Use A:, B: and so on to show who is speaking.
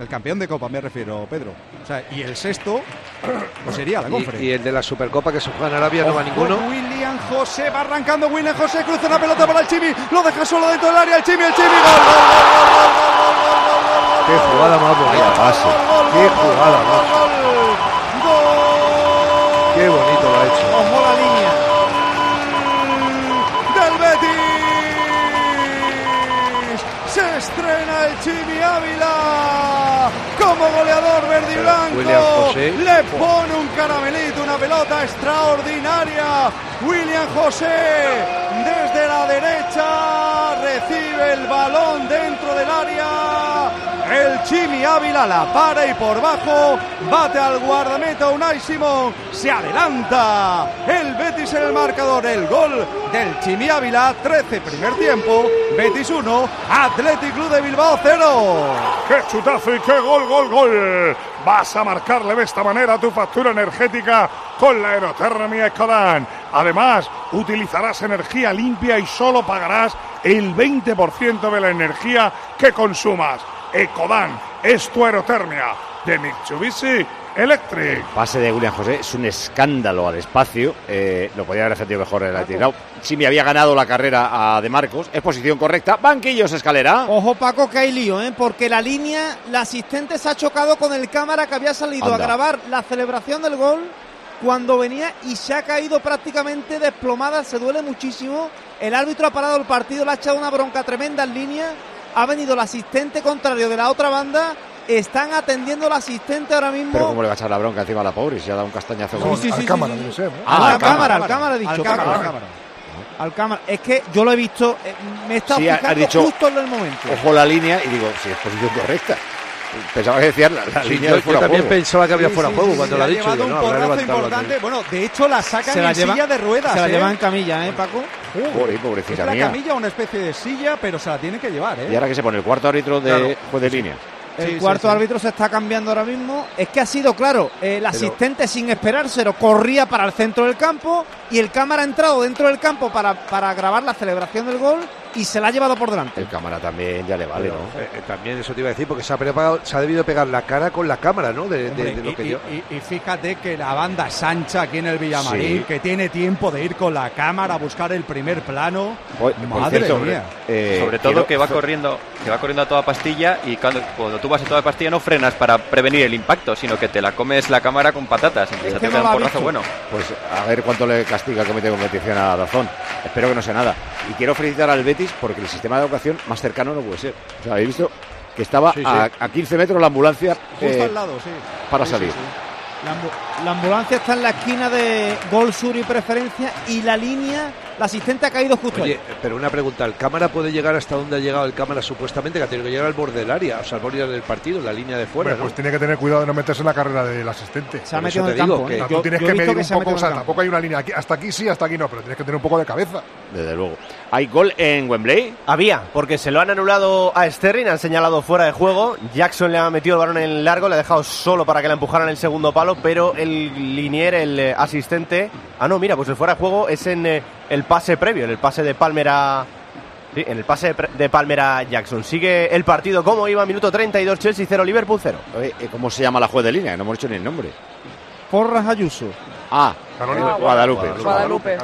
A: El campeón de Copa, me refiero, Pedro. O sea, y el sexto sería la Confre.
B: Y, el de la Supercopa que se juega en Arabia no va ninguno.
A: William José va arrancando. William José cruza una pelota para el Chimi. Lo deja solo dentro del área. El Chimi, el Chimi. ¡Gol,
B: qué jugada más bonita! pase! ¡Qué jugada más!
A: ¡Gol!
B: ¡Qué bonito lo ha hecho!
A: ¡Ojo la línea! ¡Del Betis! ¡Se estrena el Chimi Ávila! Como goleador verde y blanco. Le pone un caramelito, una pelota extraordinaria. William José desde la derecha recibe el balón dentro del área. El Chimi Ávila la para y por bajo bate al guardameta Unai Simón. Se adelanta el Betis en el marcador. El gol del Chimi Ávila, 13 primer tiempo. Betis 1, Athletic Club de Bilbao 0.
C: ¡Qué chutazo y qué gol, gol, gol! Vas a marcarle de esta manera tu factura energética con la aerotermia Ecodan. Además, utilizarás energía limpia y solo pagarás el 20% de la energía que consumas. Ecodan es tu aerotermia de Mitsubishi Electric.
D: Pase de William José es un escándalo al espacio. eh, lo podía haber defendido mejor el tirado. Simi había ganado la carrera a De Marcos. Es posición correcta. Banquillos, escalera.
E: Ojo Paco que hay lío, ¿eh? porque la línea, la asistente se ha chocado con el cámara que había salido
D: Anda.
E: a grabar la celebración del gol cuando venía y se ha caído prácticamente desplomada, se duele muchísimo. El árbitro ha parado el partido, le ha echado una bronca tremenda en línea. Ha venido el asistente contrario de la otra banda. Están atendiendo al asistente ahora mismo.
D: Pero cómo le va a echar la bronca encima a la pobre si se ha dado un castañazo. con-
E: Sí, sí, sí,
C: cámara,
E: sí, sí.
C: debe ser, ¿no?
D: Ah,
E: a la
D: al
E: cámara, al
A: cámara.
E: cámara he dicho.
A: Al cámara, al cámara.
E: Al cámara. Es que yo lo he visto, eh, me he estado
D: Sí, ha- ha
E: fijando
D: dicho-
E: justo en el momento.
D: Ojo la línea y digo, si es posición correcta. Pensaba que decía la, la
B: Sí,
D: línea
B: yo,
D: de fuera
B: yo también
D: juego.
B: pensaba que había
A: Sí,
B: fuera
A: sí,
B: juego
A: sí,
B: cuando
A: sí,
B: lo ha dicho.
A: llevado
B: Yo, no,
A: un porrazo
B: la
A: importante. Bueno, de hecho la sacan
E: Se la
A: en
E: lleva-
A: silla de ruedas.
E: Se la
A: ¿eh?
E: lleva en camilla, ¿eh, Paco?
A: Es
D: pobrecita
A: la
D: mía.
A: camilla una especie de silla, pero se la tiene que llevar, ¿eh?
D: Y ahora que se pone el cuarto árbitro de
C: Claro.
D: juez de línea.
E: El
A: Sí,
E: cuarto
A: sí.
E: árbitro se está cambiando ahora mismo. Es que ha sido claro, el asistente sin esperárselo corría para el centro del campo y el cámara ha entrado dentro del campo para, para grabar la celebración del gol y se la ha llevado por delante.
D: El cámara también ya le vale, ¿no?
B: Eh, eh, también eso te iba a decir, porque se ha, pegado- se ha debido pegar la cara con la cámara, ¿no? De, de-
A: Hombre,
B: de lo
A: y,
B: que
A: y-
B: yo.
A: y- y fíjate que la banda es ancha aquí en el Villamarín,
D: Sí.
A: que tiene tiempo de ir con la cámara a buscar el primer plano. Madre
D: cierto,
A: mía.
D: eh,
F: Sobre todo
D: quiero-
F: que va corriendo, que va corriendo a toda pastilla y cuando, cuando tú vas a toda pastilla no frenas para prevenir el impacto, sino que te la comes la cámara con patatas. Empieza a un porrazo bueno.
D: Pues a ver cuánto le castiga el comité de competición a Dazón. Espero que no sea nada. Y quiero felicitar al Betis porque el sistema de educación más cercano no puede ser. O sea, habéis visto que estaba
B: Sí, sí.
D: A, a 15 metros la ambulancia
A: Justo
D: eh,
A: al lado, sí.
D: para salir.
E: La, ambu- la ambulancia está en la esquina de Gol Sur y Preferencia y la línea, la asistente ha caído justo
B: Oye,
E: ahí.
B: pero una pregunta, ¿el cámara puede llegar hasta donde ha llegado el cámara supuestamente? Que ha tenido que llegar al borde del área, o sea, al borde del partido, la línea de fuera,
C: Hombre,
B: ¿no?
C: pues tiene que tener cuidado de no meterse en la carrera del asistente.
E: Se ha metido en el
B: digo
E: campo.
B: que-
E: ¿eh?
C: Tú
E: Yo-
C: tienes
E: yo
C: que medir un poco, o sea, tampoco hay una línea aquí, hasta aquí sí, hasta aquí no, pero tienes que tener un poco de cabeza.
D: Desde luego. ¿Hay gol en Wembley?
G: Había, porque se lo han anulado a Sterling, han señalado fuera de juego. Jackson le ha metido el balón en el largo, le ha dejado solo para que la empujaran el segundo palo, pero el linier, el eh, asistente. Ah, no, mira, pues el fuera de juego es en eh, el pase previo, en el pase de Palmer a. Sí, en el pase de pre- de Palmer a Jackson. Sigue el partido como iba, minuto 32, Chelsea 0, Liverpool 0.
D: Oye, eh, ¿Cómo se llama la juez de línea? No hemos dicho ni el nombre.
E: Porras Ayuso.
D: Ah,
C: Carolina.
D: Guadalupe.
H: Guadalupe.